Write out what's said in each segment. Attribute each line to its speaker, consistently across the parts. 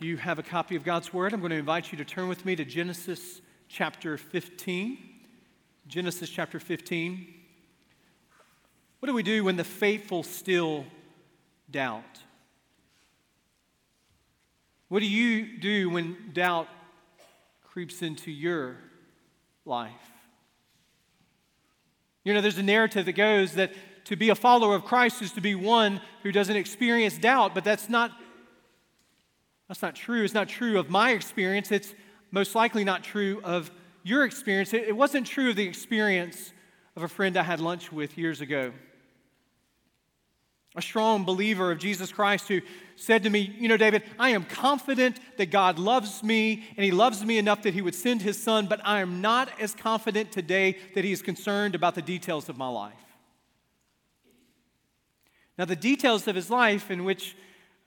Speaker 1: You have a copy of God's Word, I'm going to invite you to turn with me to Genesis chapter 15. Genesis chapter 15. What do we do when the faithful still doubt? What do you do when doubt creeps into your life? You know, there's a narrative that goes that to be a follower of Christ is to be one who doesn't experience doubt, but that's not that's not true. It's not true of my experience. It's most likely not true of your experience. It, wasn't true of the experience of a friend I had lunch with years ago. A strong believer of Jesus Christ who said to me, You know, David, I am confident that God loves me and He loves me enough that He would send His Son, but I am not as confident today that He is concerned about the details of my life. Now, the details of his life in which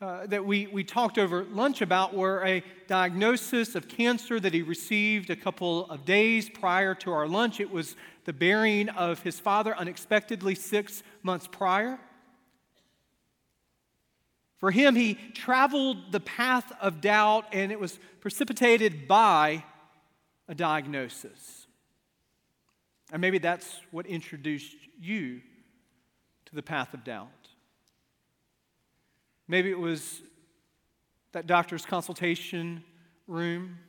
Speaker 1: uh, that we, we talked over lunch about were a diagnosis of cancer that he received a couple of days prior to our lunch. It was the burying of his father unexpectedly six months prior. For him, he traveled the path of doubt, and it was precipitated by a diagnosis. And maybe that's what introduced you to the path of doubt. Maybe it was that doctor's consultation room,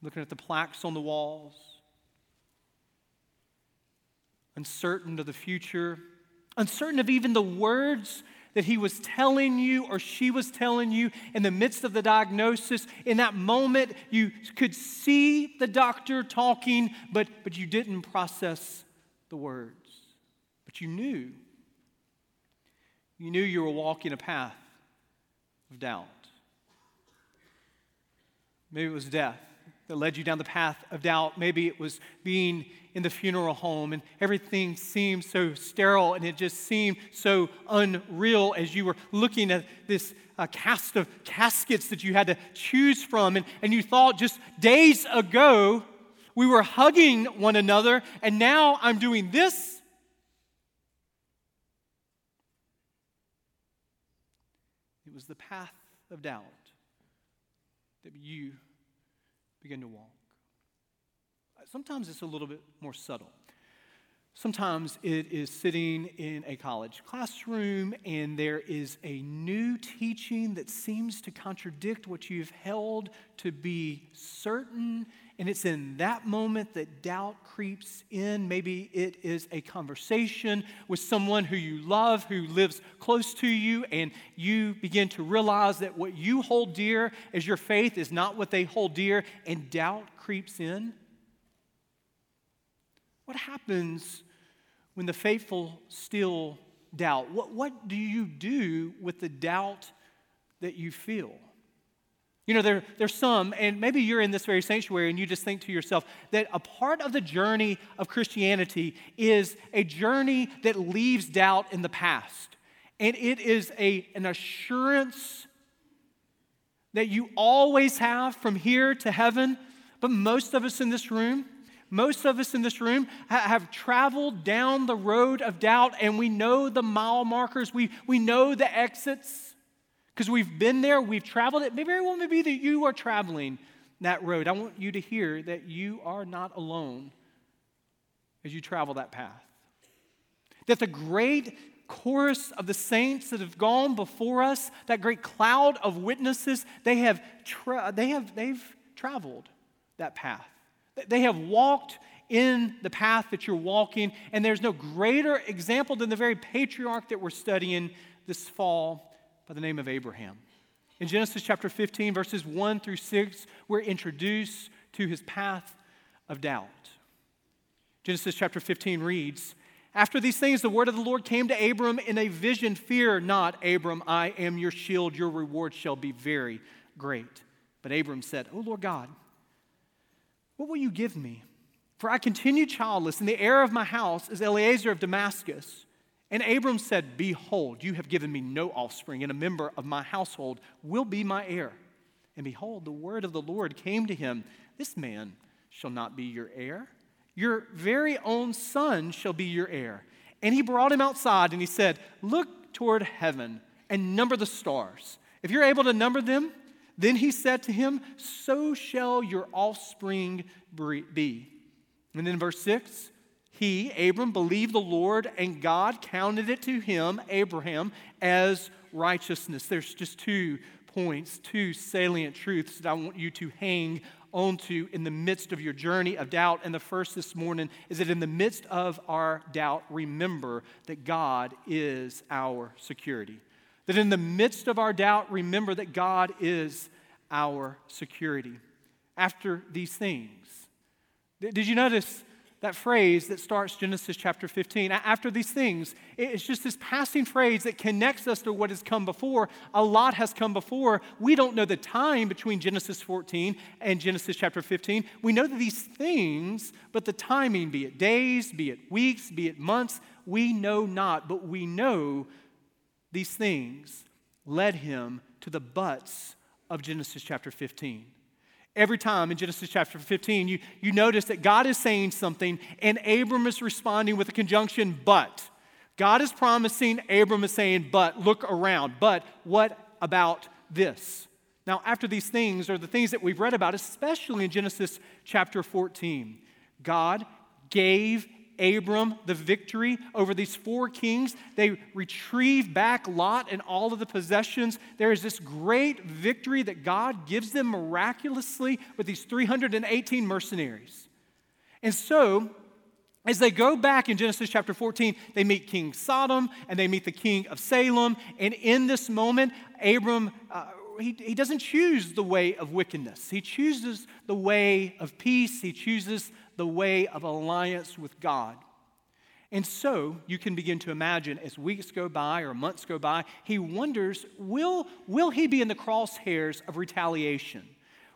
Speaker 1: looking at the plaques on the walls, uncertain of the future, uncertain of even the words that he was telling you or she was telling you in the midst of the diagnosis. In that moment, you could see the doctor talking, but, but you didn't process the words. But you knew you knew you were walking a path of doubt. Maybe it was death that led you down the path of doubt. Maybe it was being in the funeral home and everything seemed so sterile and it just seemed so unreal as you were looking at this uh, cast of caskets that you had to choose from. And, and you thought just days ago we were hugging one another and now I'm doing this the path of doubt that you begin to walk. Sometimes it's a little bit more subtle. Sometimes it is sitting in a college classroom and there is a new teaching that seems to contradict what you've held to be certain and it's in that moment that doubt creeps in. Maybe it is a conversation with someone who you love, who lives close to you, and you begin to realize that what you hold dear as your faith is not what they hold dear, and doubt creeps in. What happens when the faithful still doubt? What, what do you do with the doubt that you feel? You know, there, there's some, and maybe you're in this very sanctuary and you just think to yourself that a part of the journey of Christianity is a journey that leaves doubt in the past. And it is a, an assurance that you always have from here to heaven. But most of us in this room, most of us in this room have traveled down the road of doubt and we know the mile markers, we, we know the exits because we've been there, we've traveled it. Maybe very well may be that you are traveling that road. I want you to hear that you are not alone as you travel that path. That the great chorus of the saints that have gone before us, that great cloud of witnesses, they have, tra- they have they've traveled that path. They have walked in the path that you're walking, and there's no greater example than the very patriarch that we're studying this fall by the name of Abraham. In Genesis chapter 15, verses 1 through 6, we're introduced to his path of doubt. Genesis chapter 15 reads After these things, the word of the Lord came to Abram in a vision Fear not, Abram, I am your shield. Your reward shall be very great. But Abram said, O Lord God, what will you give me? For I continue childless, and the heir of my house is Eliezer of Damascus. And Abram said, Behold, you have given me no offspring, and a member of my household will be my heir. And behold, the word of the Lord came to him This man shall not be your heir. Your very own son shall be your heir. And he brought him outside, and he said, Look toward heaven and number the stars. If you're able to number them, then he said to him, So shall your offspring be. And then verse 6 he, Abram, believed the Lord, and God counted it to him, Abraham, as righteousness. There's just two points, two salient truths that I want you to hang onto in the midst of your journey of doubt. And the first this morning is that in the midst of our doubt, remember that God is our security. That in the midst of our doubt, remember that God is our security. After these things, did you notice that phrase that starts Genesis chapter 15. After these things, it's just this passing phrase that connects us to what has come before. A lot has come before. We don't know the time between Genesis 14 and Genesis chapter 15. We know these things, but the timing, be it days, be it weeks, be it months, we know not. But we know these things led him to the buts of Genesis chapter 15. Every time in Genesis chapter 15, you, you notice that God is saying something and Abram is responding with a conjunction, but. God is promising, Abram is saying, but look around. But what about this? Now, after these things are the things that we've read about, especially in Genesis chapter 14. God gave Abram the victory over these four kings. They retrieve back Lot and all of the possessions. There is this great victory that God gives them miraculously with these 318 mercenaries. And so, as they go back in Genesis chapter 14, they meet King Sodom and they meet the king of Salem. And in this moment, Abram, uh, he, he doesn't choose the way of wickedness. He chooses the way of peace. He chooses the way of alliance with God. And so you can begin to imagine as weeks go by or months go by, he wonders will, will he be in the crosshairs of retaliation?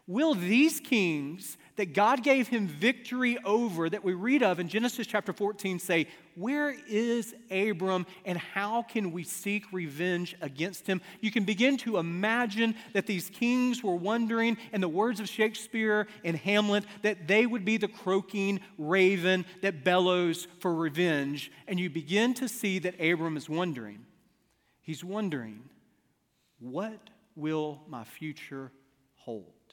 Speaker 1: Will these kings that God gave him victory over, that we read of in Genesis chapter 14, say, Where is Abram and how can we seek revenge against him? You can begin to imagine that these kings were wondering, in the words of Shakespeare in Hamlet, that they would be the croaking raven that bellows for revenge. And you begin to see that Abram is wondering. He's wondering, What will my future hold?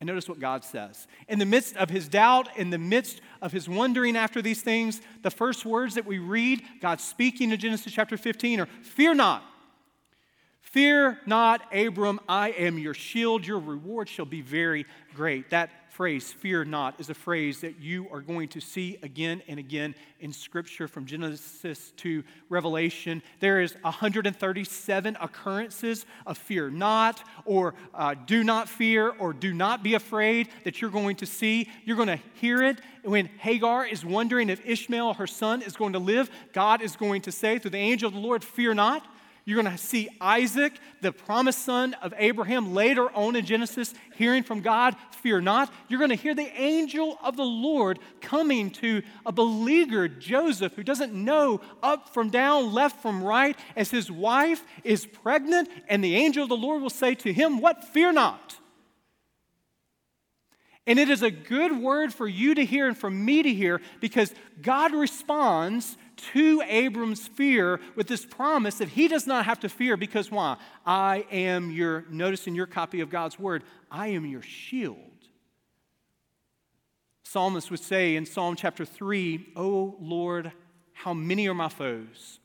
Speaker 1: And notice what God says. In the midst of his doubt, in the midst of his wondering after these things, the first words that we read, God speaking in Genesis chapter 15, are Fear not. Fear not, Abram, I am your shield. Your reward shall be very great. That phrase, fear not, is a phrase that you are going to see again and again in Scripture from Genesis to Revelation. There is 137 occurrences of fear not, or uh, do not fear, or do not be afraid that you're going to see. You're going to hear it when Hagar is wondering if Ishmael, her son, is going to live. God is going to say through the angel of the Lord, Fear not. You're going to see Isaac, the promised son of Abraham, later on in Genesis, hearing from God, fear not. You're going to hear the angel of the Lord coming to a beleaguered Joseph who doesn't know up from down, left from right, as his wife is pregnant, and the angel of the Lord will say to him, What? Fear not. And it is a good word for you to hear and for me to hear because God responds to Abram's fear with this promise that he does not have to fear because why? I am your, notice in your copy of God's word, I am your shield. Psalmist would say in Psalm chapter 3, Oh Lord, how many are my foes?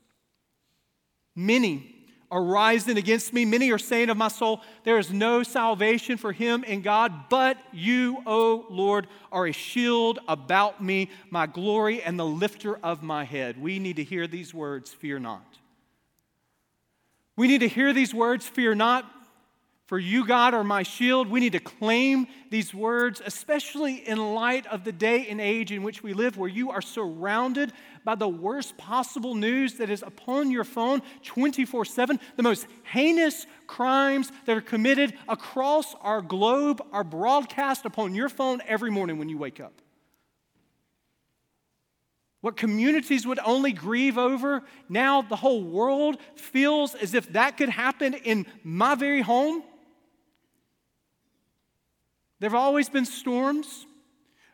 Speaker 1: Many are rising against me. Many are saying of my soul, There is no salvation for him in God, but you, O Lord, are a shield about me, my glory, and the lifter of my head. We need to hear these words, fear not. We need to hear these words, fear not. For you, God, are my shield. We need to claim these words, especially in light of the day and age in which we live, where you are surrounded by the worst possible news that is upon your phone 24 7. The most heinous crimes that are committed across our globe are broadcast upon your phone every morning when you wake up. What communities would only grieve over, now the whole world feels as if that could happen in my very home. There have always been storms,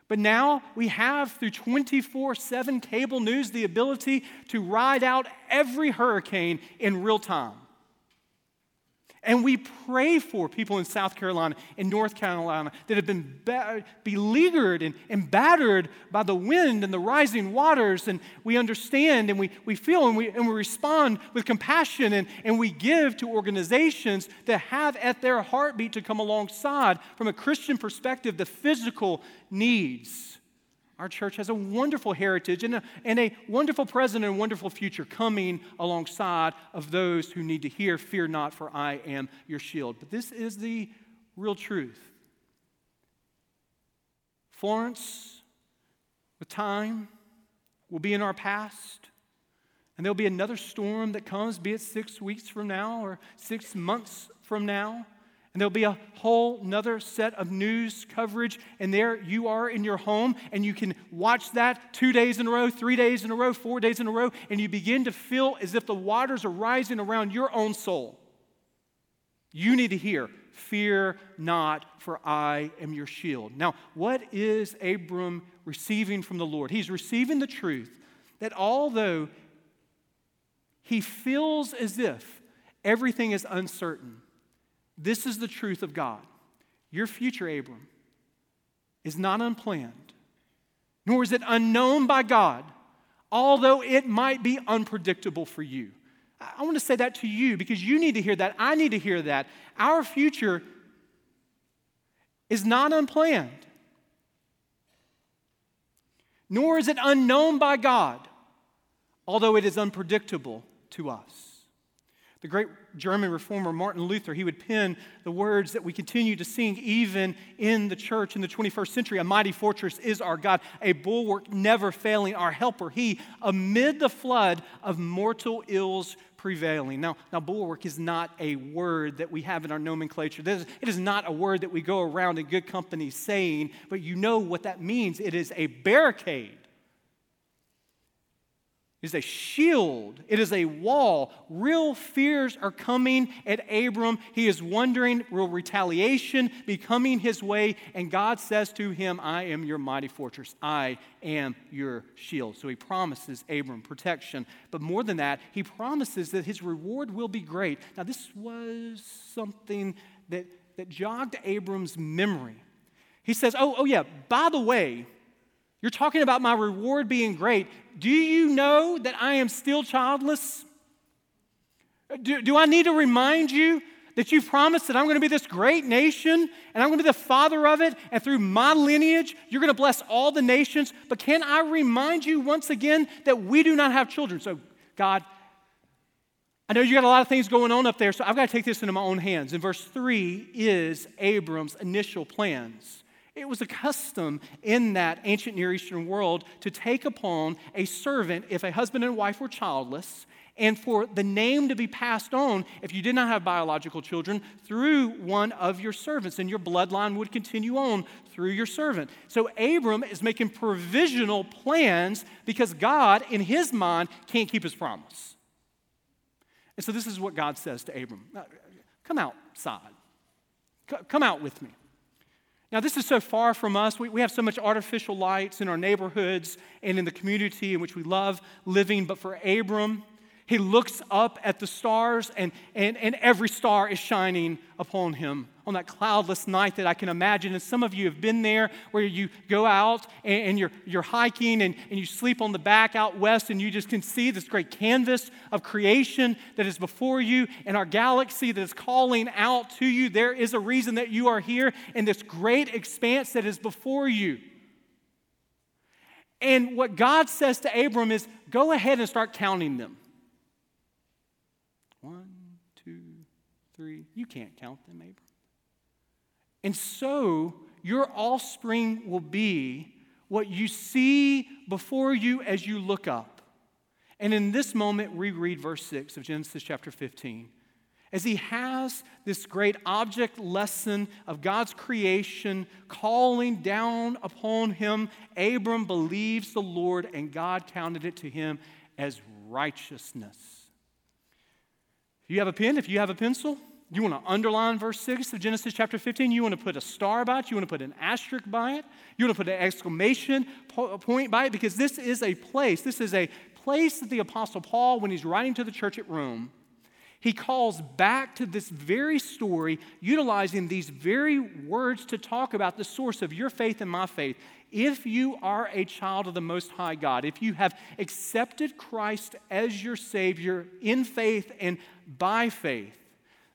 Speaker 1: but now we have, through 24 7 cable news, the ability to ride out every hurricane in real time. And we pray for people in South Carolina and North Carolina that have been ba- beleaguered and, and battered by the wind and the rising waters. And we understand and we, we feel and we, and we respond with compassion and, and we give to organizations that have at their heartbeat to come alongside, from a Christian perspective, the physical needs our church has a wonderful heritage and a, and a wonderful present and a wonderful future coming alongside of those who need to hear, Fear not, for I am your shield. But this is the real truth. Florence, with time, will be in our past. And there'll be another storm that comes, be it six weeks from now or six months from now. And there'll be a whole nother set of news coverage, and there you are in your home, and you can watch that two days in a row, three days in a row, four days in a row, and you begin to feel as if the waters are rising around your own soul. You need to hear, Fear not, for I am your shield. Now, what is Abram receiving from the Lord? He's receiving the truth that although he feels as if everything is uncertain, this is the truth of God. Your future, Abram, is not unplanned, nor is it unknown by God, although it might be unpredictable for you. I want to say that to you because you need to hear that. I need to hear that. Our future is not unplanned, nor is it unknown by God, although it is unpredictable to us. The great German reformer Martin Luther, he would pen the words that we continue to sing even in the church in the 21st century. A mighty fortress is our God, a bulwark never failing, our helper. He, amid the flood of mortal ills prevailing. Now, now bulwark is not a word that we have in our nomenclature. It is not a word that we go around in good company saying, but you know what that means. It is a barricade is a shield, it is a wall. Real fears are coming at Abram. He is wondering, will retaliation be coming his way? And God says to him, I am your mighty fortress, I am your shield. So he promises Abram protection. But more than that, he promises that his reward will be great. Now, this was something that, that jogged Abram's memory. He says, Oh, oh yeah, by the way, you're talking about my reward being great. Do you know that I am still childless? Do, do I need to remind you that you promised that I'm going to be this great nation and I'm going to be the father of it, and through my lineage, you're going to bless all the nations? But can I remind you once again that we do not have children? So, God, I know you got a lot of things going on up there, so I've got to take this into my own hands. And verse 3 is Abram's initial plans. It was a custom in that ancient Near Eastern world to take upon a servant if a husband and wife were childless, and for the name to be passed on if you did not have biological children through one of your servants, and your bloodline would continue on through your servant. So Abram is making provisional plans because God, in his mind, can't keep his promise. And so this is what God says to Abram Come outside, come out with me. Now, this is so far from us. We, we have so much artificial lights in our neighborhoods and in the community in which we love living. But for Abram, he looks up at the stars, and, and, and every star is shining upon him on that cloudless night that I can imagine. And some of you have been there where you go out and, and you're, you're hiking and, and you sleep on the back out west, and you just can see this great canvas of creation that is before you and our galaxy that is calling out to you. There is a reason that you are here in this great expanse that is before you. And what God says to Abram is go ahead and start counting them. One, two, three. You can't count them, Abram. And so your offspring will be what you see before you as you look up. And in this moment, we read verse 6 of Genesis chapter 15. As he has this great object lesson of God's creation calling down upon him, Abram believes the Lord, and God counted it to him as righteousness. You have a pen, if you have a pencil, you want to underline verse 6 of Genesis chapter 15. You want to put a star by it. You want to put an asterisk by it. You want to put an exclamation point by it because this is a place, this is a place that the Apostle Paul, when he's writing to the church at Rome, He calls back to this very story, utilizing these very words to talk about the source of your faith and my faith. If you are a child of the Most High God, if you have accepted Christ as your Savior in faith and by faith,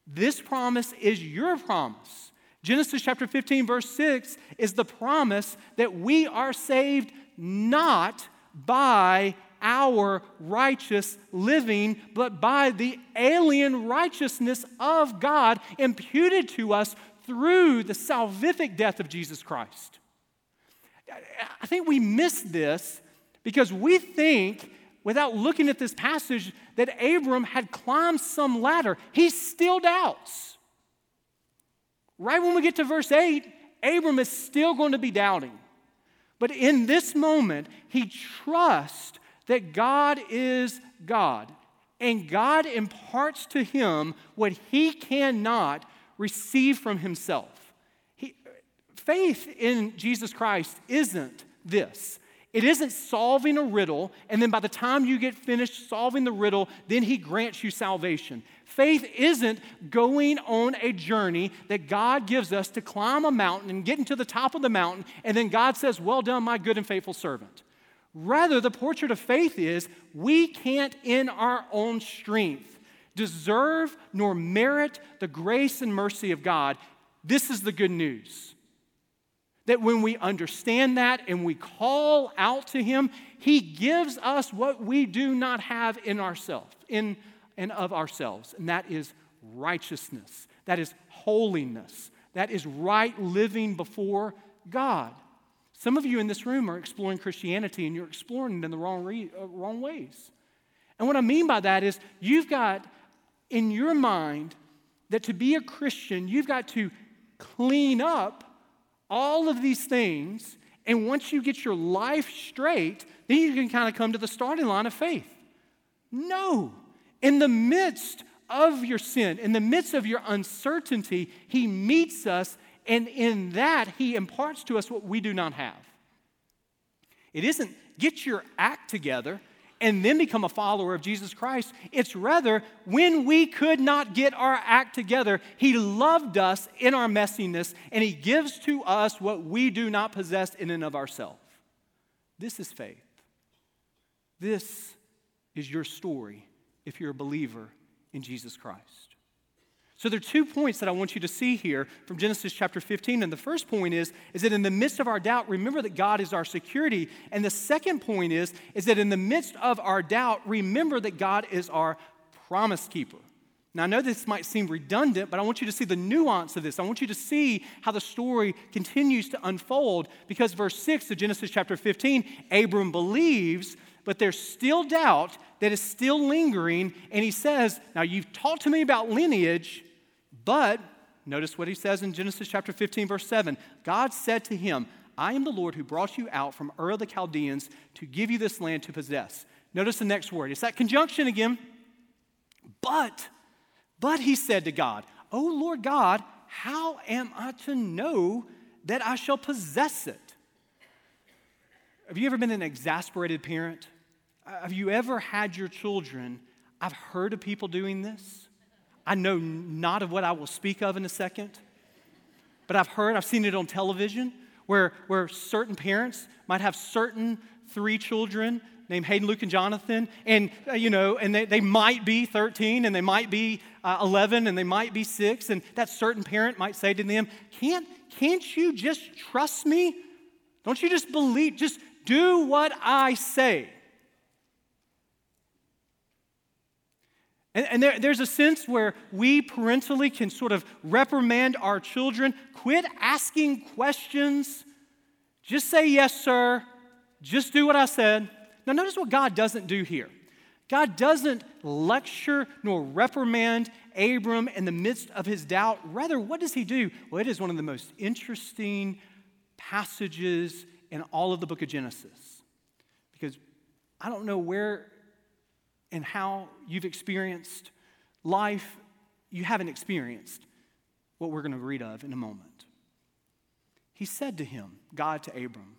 Speaker 1: this promise is your promise. Genesis chapter 15, verse 6 is the promise that we are saved not by our righteous living, but by the alien righteousness of God imputed to us through the salvific death of Jesus Christ. I think we miss this because we think, without looking at this passage, that Abram had climbed some ladder. He still doubts. Right when we get to verse 8, Abram is still going to be doubting. But in this moment, he trusts that God is God, and God imparts to him what he cannot receive from himself. He, faith in Jesus Christ isn't this. It isn't solving a riddle, and then by the time you get finished solving the riddle, then he grants you salvation. Faith isn't going on a journey that God gives us to climb a mountain and getting to the top of the mountain, and then God says, Well done, my good and faithful servant. Rather, the portrait of faith is we can't, in our own strength, deserve nor merit the grace and mercy of God. This is the good news. That when we understand that and we call out to Him, He gives us what we do not have in ourselves, in and of ourselves, and that is righteousness, that is holiness, that is right living before God. Some of you in this room are exploring Christianity and you're exploring it in the wrong, re- uh, wrong ways. And what I mean by that is you've got in your mind that to be a Christian, you've got to clean up all of these things. And once you get your life straight, then you can kind of come to the starting line of faith. No. In the midst of your sin, in the midst of your uncertainty, He meets us and in that, he imparts to us what we do not have. It isn't get your act together and then become a follower of Jesus Christ. It's rather when we could not get our act together, He loved us in our messiness and He gives to us what we do not possess in and of ourselves. This is faith. This is your story if you're a believer in Jesus Christ. So there are two points that I want you to see here from Genesis chapter 15. And the first point is, is that in the midst of our doubt, remember that God is our security. And the second point is, is that in the midst of our doubt, remember that God is our promise keeper. Now, I know this might seem redundant, but I want you to see the nuance of this. I want you to see how the story continues to unfold because verse 6 of Genesis chapter 15, Abram believes, but there's still doubt that is still lingering. And he says, Now, you've talked to me about lineage, but notice what he says in Genesis chapter 15, verse 7. God said to him, I am the Lord who brought you out from Ur of the Chaldeans to give you this land to possess. Notice the next word. It's that conjunction again. But, but he said to God, Oh Lord God, how am I to know that I shall possess it? Have you ever been an exasperated parent? Have you ever had your children? I've heard of people doing this. I know not of what I will speak of in a second, but I've heard, I've seen it on television where, where certain parents might have certain three children named Hayden, Luke, and Jonathan, and uh, you know, and they, they might be 13 and they might be uh, 11 and they might be six, and that certain parent might say to them, can't, can't you just trust me? Don't you just believe, just do what I say. And, and there, there's a sense where we parentally can sort of reprimand our children. Quit asking questions. Just say, yes, sir. Just do what I said. Now, notice what God doesn't do here. God doesn't lecture nor reprimand Abram in the midst of his doubt. Rather, what does he do? Well, it is one of the most interesting passages in all of the book of Genesis. Because I don't know where and how you've experienced life, you haven't experienced what we're going to read of in a moment. He said to him, God to Abram,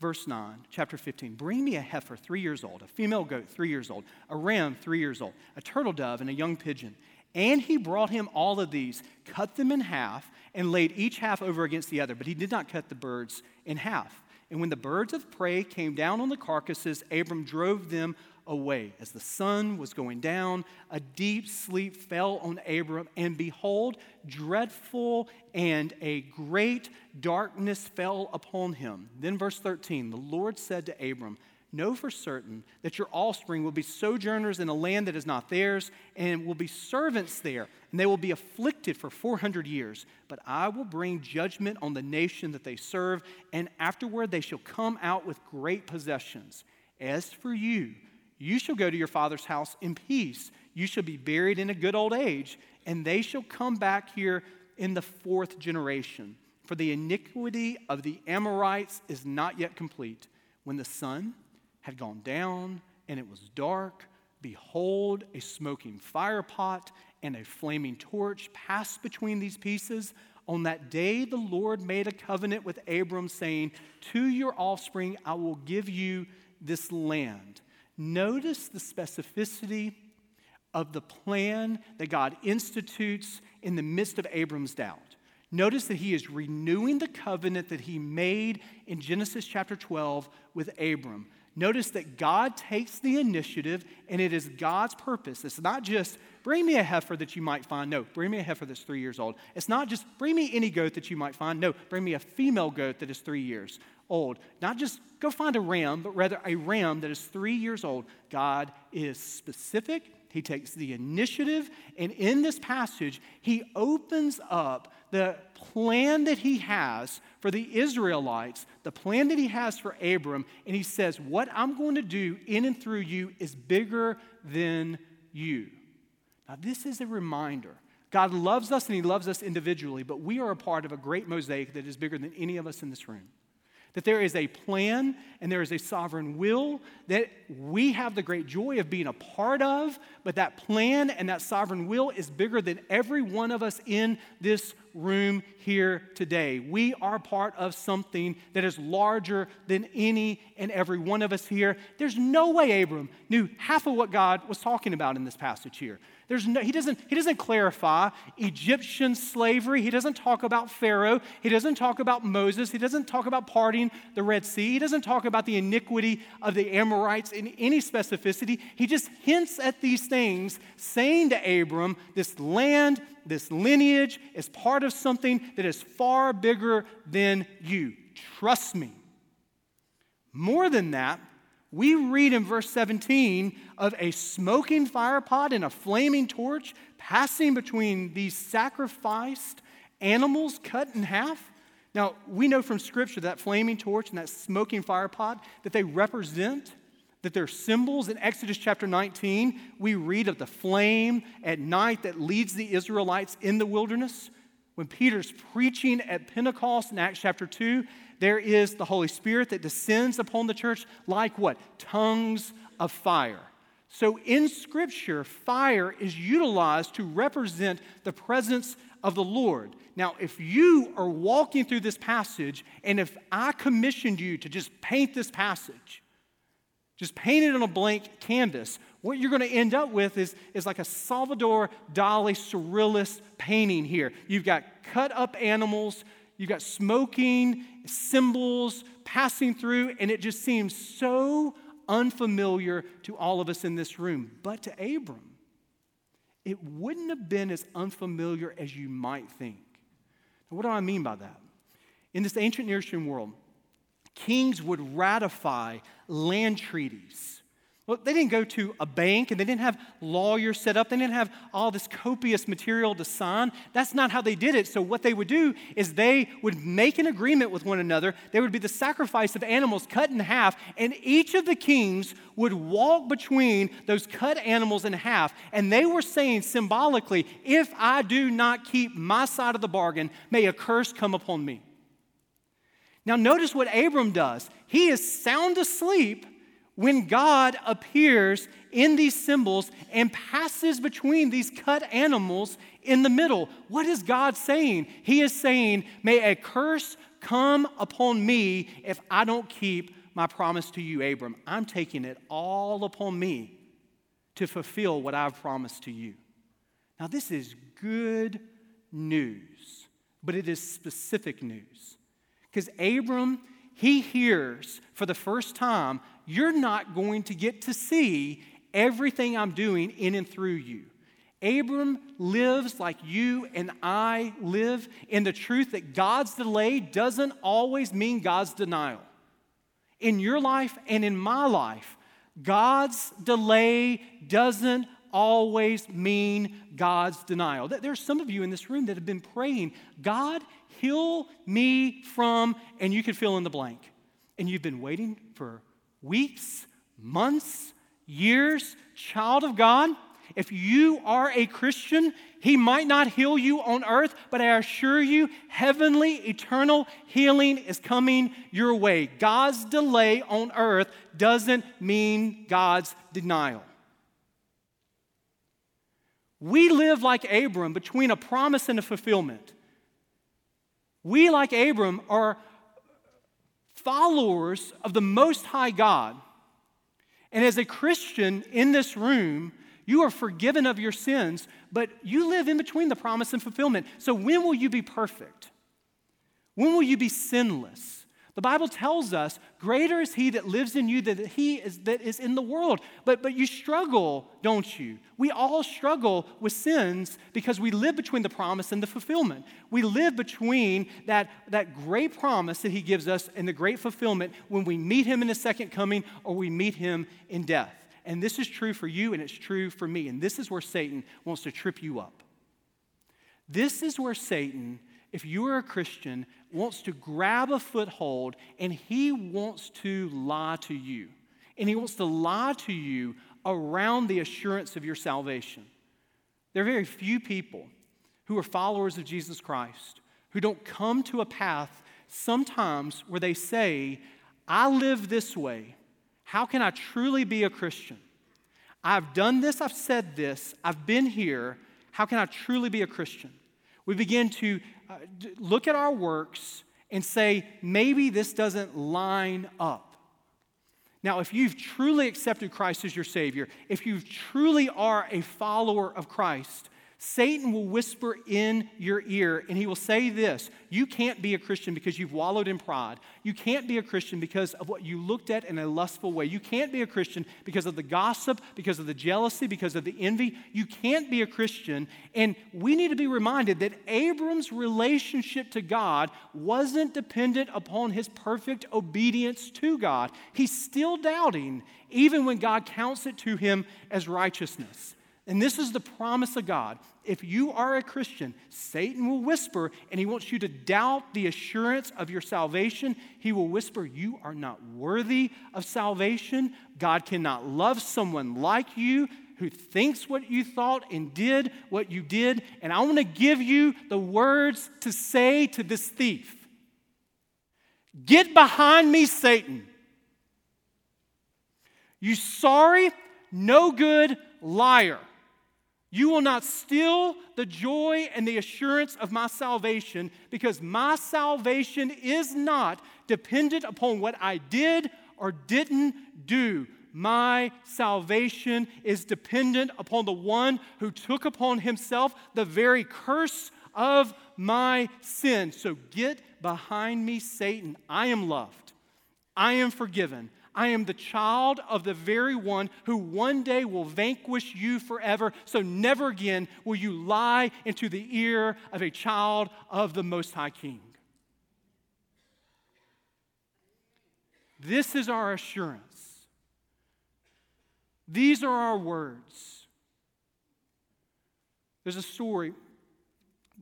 Speaker 1: verse 9, chapter 15, Bring me a heifer three years old, a female goat three years old, a ram three years old, a turtle dove, and a young pigeon. And he brought him all of these, cut them in half, and laid each half over against the other. But he did not cut the birds in half. And when the birds of prey came down on the carcasses, Abram drove them away. As the sun was going down, a deep sleep fell on Abram, and behold, dreadful and a great darkness fell upon him. Then, verse 13 the Lord said to Abram, Know for certain that your offspring will be sojourners in a land that is not theirs, and will be servants there, and they will be afflicted for 400 years. But I will bring judgment on the nation that they serve, and afterward they shall come out with great possessions. As for you, you shall go to your father's house in peace. You shall be buried in a good old age, and they shall come back here in the fourth generation. For the iniquity of the Amorites is not yet complete. When the sun had gone down and it was dark, behold, a smoking firepot and a flaming torch passed between these pieces. On that day, the Lord made a covenant with Abram, saying, To your offspring I will give you this land. Notice the specificity of the plan that God institutes in the midst of Abram's doubt. Notice that he is renewing the covenant that he made in Genesis chapter 12 with Abram. Notice that God takes the initiative and it is God's purpose. It's not just bring me a heifer that you might find. No, bring me a heifer that's three years old. It's not just bring me any goat that you might find. No, bring me a female goat that is three years old. Not just go find a ram, but rather a ram that is three years old. God is specific. He takes the initiative. And in this passage, he opens up the plan that he has for the Israelites, the plan that he has for Abram, and he says, What I'm going to do in and through you is bigger than you. Now, this is a reminder. God loves us and he loves us individually, but we are a part of a great mosaic that is bigger than any of us in this room that there is a plan and there is a sovereign will that we have the great joy of being a part of, but that plan and that sovereign will is bigger than every one of us in this room here today. We are part of something that is larger than any and every one of us here. There's no way Abram knew half of what God was talking about in this passage here. There's no, he, doesn't, he doesn't clarify Egyptian slavery. He doesn't talk about Pharaoh. He doesn't talk about Moses. He doesn't talk about parting the Red Sea. He doesn't talk about the iniquity of the Amorites in any specificity. He just hints at these things, saying to Abram, this land, this lineage is part of something that is far bigger than you. Trust me. More than that, we read in verse 17 of a smoking firepot and a flaming torch passing between these sacrificed animals cut in half. Now, we know from Scripture that flaming torch and that smoking firepot that they represent, that they're symbols. In Exodus chapter 19, we read of the flame at night that leads the Israelites in the wilderness. When Peter's preaching at Pentecost in Acts chapter 2, there is the Holy Spirit that descends upon the church like what? Tongues of fire. So in Scripture, fire is utilized to represent the presence of the Lord. Now, if you are walking through this passage, and if I commissioned you to just paint this passage, just painted on a blank canvas, what you're going to end up with is, is like a Salvador Dali surrealist painting here. You've got cut up animals, you've got smoking symbols passing through, and it just seems so unfamiliar to all of us in this room. But to Abram, it wouldn't have been as unfamiliar as you might think. Now, what do I mean by that? In this ancient Near Eastern world, kings would ratify land treaties well, they didn't go to a bank and they didn't have lawyers set up. They didn't have all this copious material to sign. That's not how they did it. So, what they would do is they would make an agreement with one another. There would be the sacrifice of animals cut in half, and each of the kings would walk between those cut animals in half. And they were saying symbolically, if I do not keep my side of the bargain, may a curse come upon me. Now, notice what Abram does. He is sound asleep when God appears in these symbols and passes between these cut animals in the middle. What is God saying? He is saying, May a curse come upon me if I don't keep my promise to you, Abram. I'm taking it all upon me to fulfill what I've promised to you. Now, this is good news, but it is specific news. Because Abram, he hears for the first time, you're not going to get to see everything I'm doing in and through you. Abram lives like you and I live in the truth that God's delay doesn't always mean God's denial. In your life and in my life, God's delay doesn't always mean God's denial. There's some of you in this room that have been praying, God, heal me from, and you can fill in the blank. And you've been waiting for weeks, months, years. Child of God, if you are a Christian, He might not heal you on earth, but I assure you, heavenly, eternal healing is coming your way. God's delay on earth doesn't mean God's denial. We live like Abram between a promise and a fulfillment. We, like Abram, are followers of the Most High God. And as a Christian in this room, you are forgiven of your sins, but you live in between the promise and fulfillment. So when will you be perfect? When will you be sinless? The Bible tells us, greater is he that lives in you than he is that is in the world. But, but you struggle, don't you? We all struggle with sins because we live between the promise and the fulfillment. We live between that, that great promise that he gives us and the great fulfillment when we meet him in the second coming or we meet him in death. And this is true for you and it's true for me. And this is where Satan wants to trip you up. This is where Satan, if you are a Christian, wants to grab a foothold and he wants to lie to you. And he wants to lie to you around the assurance of your salvation. There are very few people who are followers of Jesus Christ who don't come to a path sometimes where they say, I live this way how can I truly be a Christian? I've done this, I've said this, I've been here. How can I truly be a Christian? We begin to uh, look at our works and say, maybe this doesn't line up. Now, if you've truly accepted Christ as your Savior, if you truly are a follower of Christ, Satan will whisper in your ear and he will say this You can't be a Christian because you've wallowed in pride. You can't be a Christian because of what you looked at in a lustful way. You can't be a Christian because of the gossip, because of the jealousy, because of the envy. You can't be a Christian. And we need to be reminded that Abram's relationship to God wasn't dependent upon his perfect obedience to God. He's still doubting, even when God counts it to him as righteousness. And this is the promise of God. If you are a Christian, Satan will whisper and he wants you to doubt the assurance of your salvation. He will whisper, You are not worthy of salvation. God cannot love someone like you who thinks what you thought and did what you did. And I want to give you the words to say to this thief Get behind me, Satan. You sorry, no good liar. You will not steal the joy and the assurance of my salvation because my salvation is not dependent upon what I did or didn't do. My salvation is dependent upon the one who took upon himself the very curse of my sin. So get behind me, Satan. I am loved, I am forgiven. I am the child of the very one who one day will vanquish you forever. So never again will you lie into the ear of a child of the Most High King. This is our assurance. These are our words. There's a story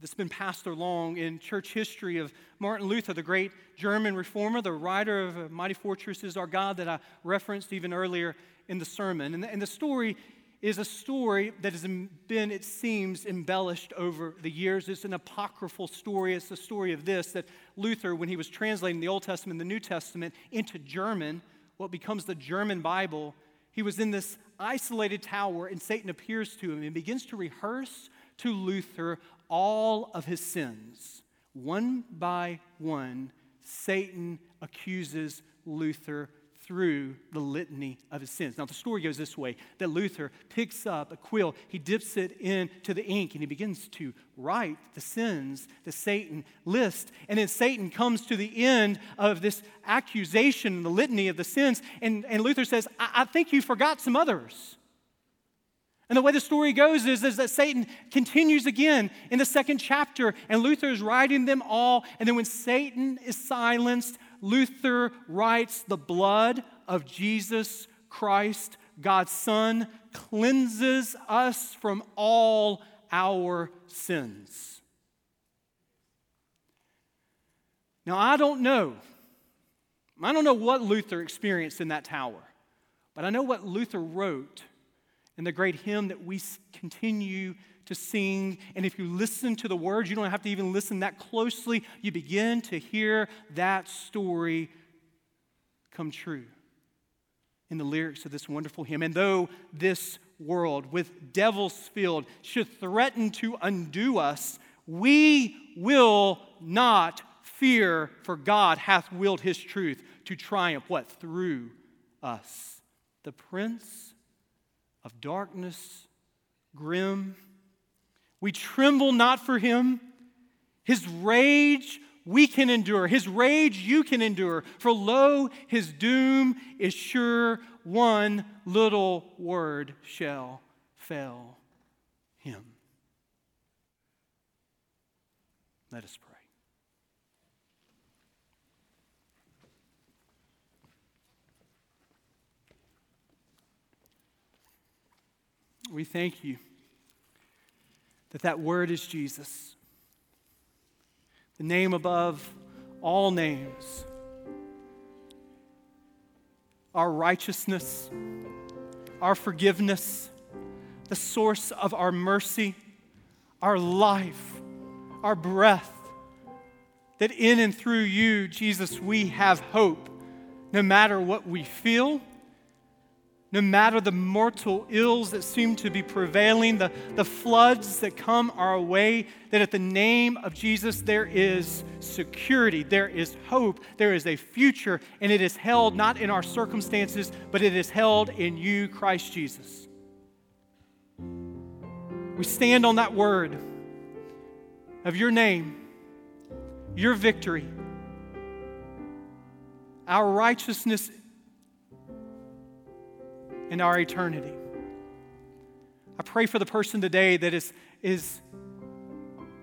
Speaker 1: that's been passed along in church history of Martin Luther, the great German reformer, the writer of Mighty Fortress is Our God that I referenced even earlier in the sermon. And the, and the story is a story that has been, it seems, embellished over the years. It's an apocryphal story. It's the story of this that Luther, when he was translating the Old Testament and the New Testament into German, what becomes the German Bible, he was in this isolated tower, and Satan appears to him and begins to rehearse to Luther all of his sins. One by one, Satan accuses Luther through the litany of his sins. Now, the story goes this way that Luther picks up a quill, he dips it into the ink, and he begins to write the sins that Satan lists. And then Satan comes to the end of this accusation, the litany of the sins, and, and Luther says, I, I think you forgot some others. And the way the story goes is, is that Satan continues again in the second chapter, and Luther is writing them all. And then when Satan is silenced, Luther writes, The blood of Jesus Christ, God's Son, cleanses us from all our sins. Now, I don't know. I don't know what Luther experienced in that tower, but I know what Luther wrote in the great hymn that we continue to sing. And if you listen to the words, you don't have to even listen that closely. You begin to hear that story come true in the lyrics of this wonderful hymn. And though this world with devils filled should threaten to undo us, we will not fear, for God hath willed his truth to triumph what? Through us. The prince of darkness, grim, we tremble not for him. His rage we can endure. His rage you can endure. For lo, his doom is sure. One little word shall fail him. Let us pray. We thank you that that word is Jesus, the name above all names, our righteousness, our forgiveness, the source of our mercy, our life, our breath. That in and through you, Jesus, we have hope no matter what we feel no matter the mortal ills that seem to be prevailing, the, the floods that come our way, that at the name of Jesus there is security, there is hope, there is a future, and it is held not in our circumstances, but it is held in you, Christ Jesus. We stand on that word of your name, your victory. Our righteousness in our eternity. I pray for the person today that is, is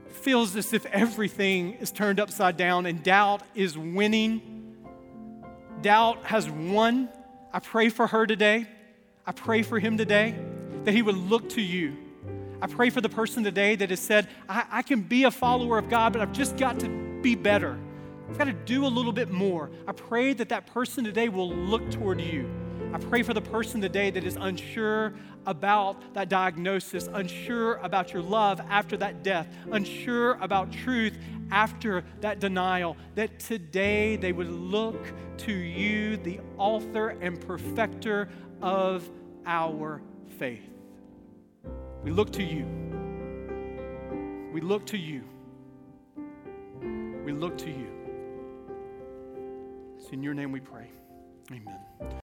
Speaker 1: feels as if everything is turned upside down and doubt is winning. Doubt has won. I pray for her today. I pray for him today that he would look to you. I pray for the person today that has said, I, I can be a follower of God, but I've just got to be better. I've got to do a little bit more. I pray that that person today will look toward you I pray for the person today that is unsure about that diagnosis, unsure about your love after that death, unsure about truth after that denial, that today they would look to you, the author and perfecter of our faith. We look to you. We look to you. We look to you. It's in your name we pray. Amen.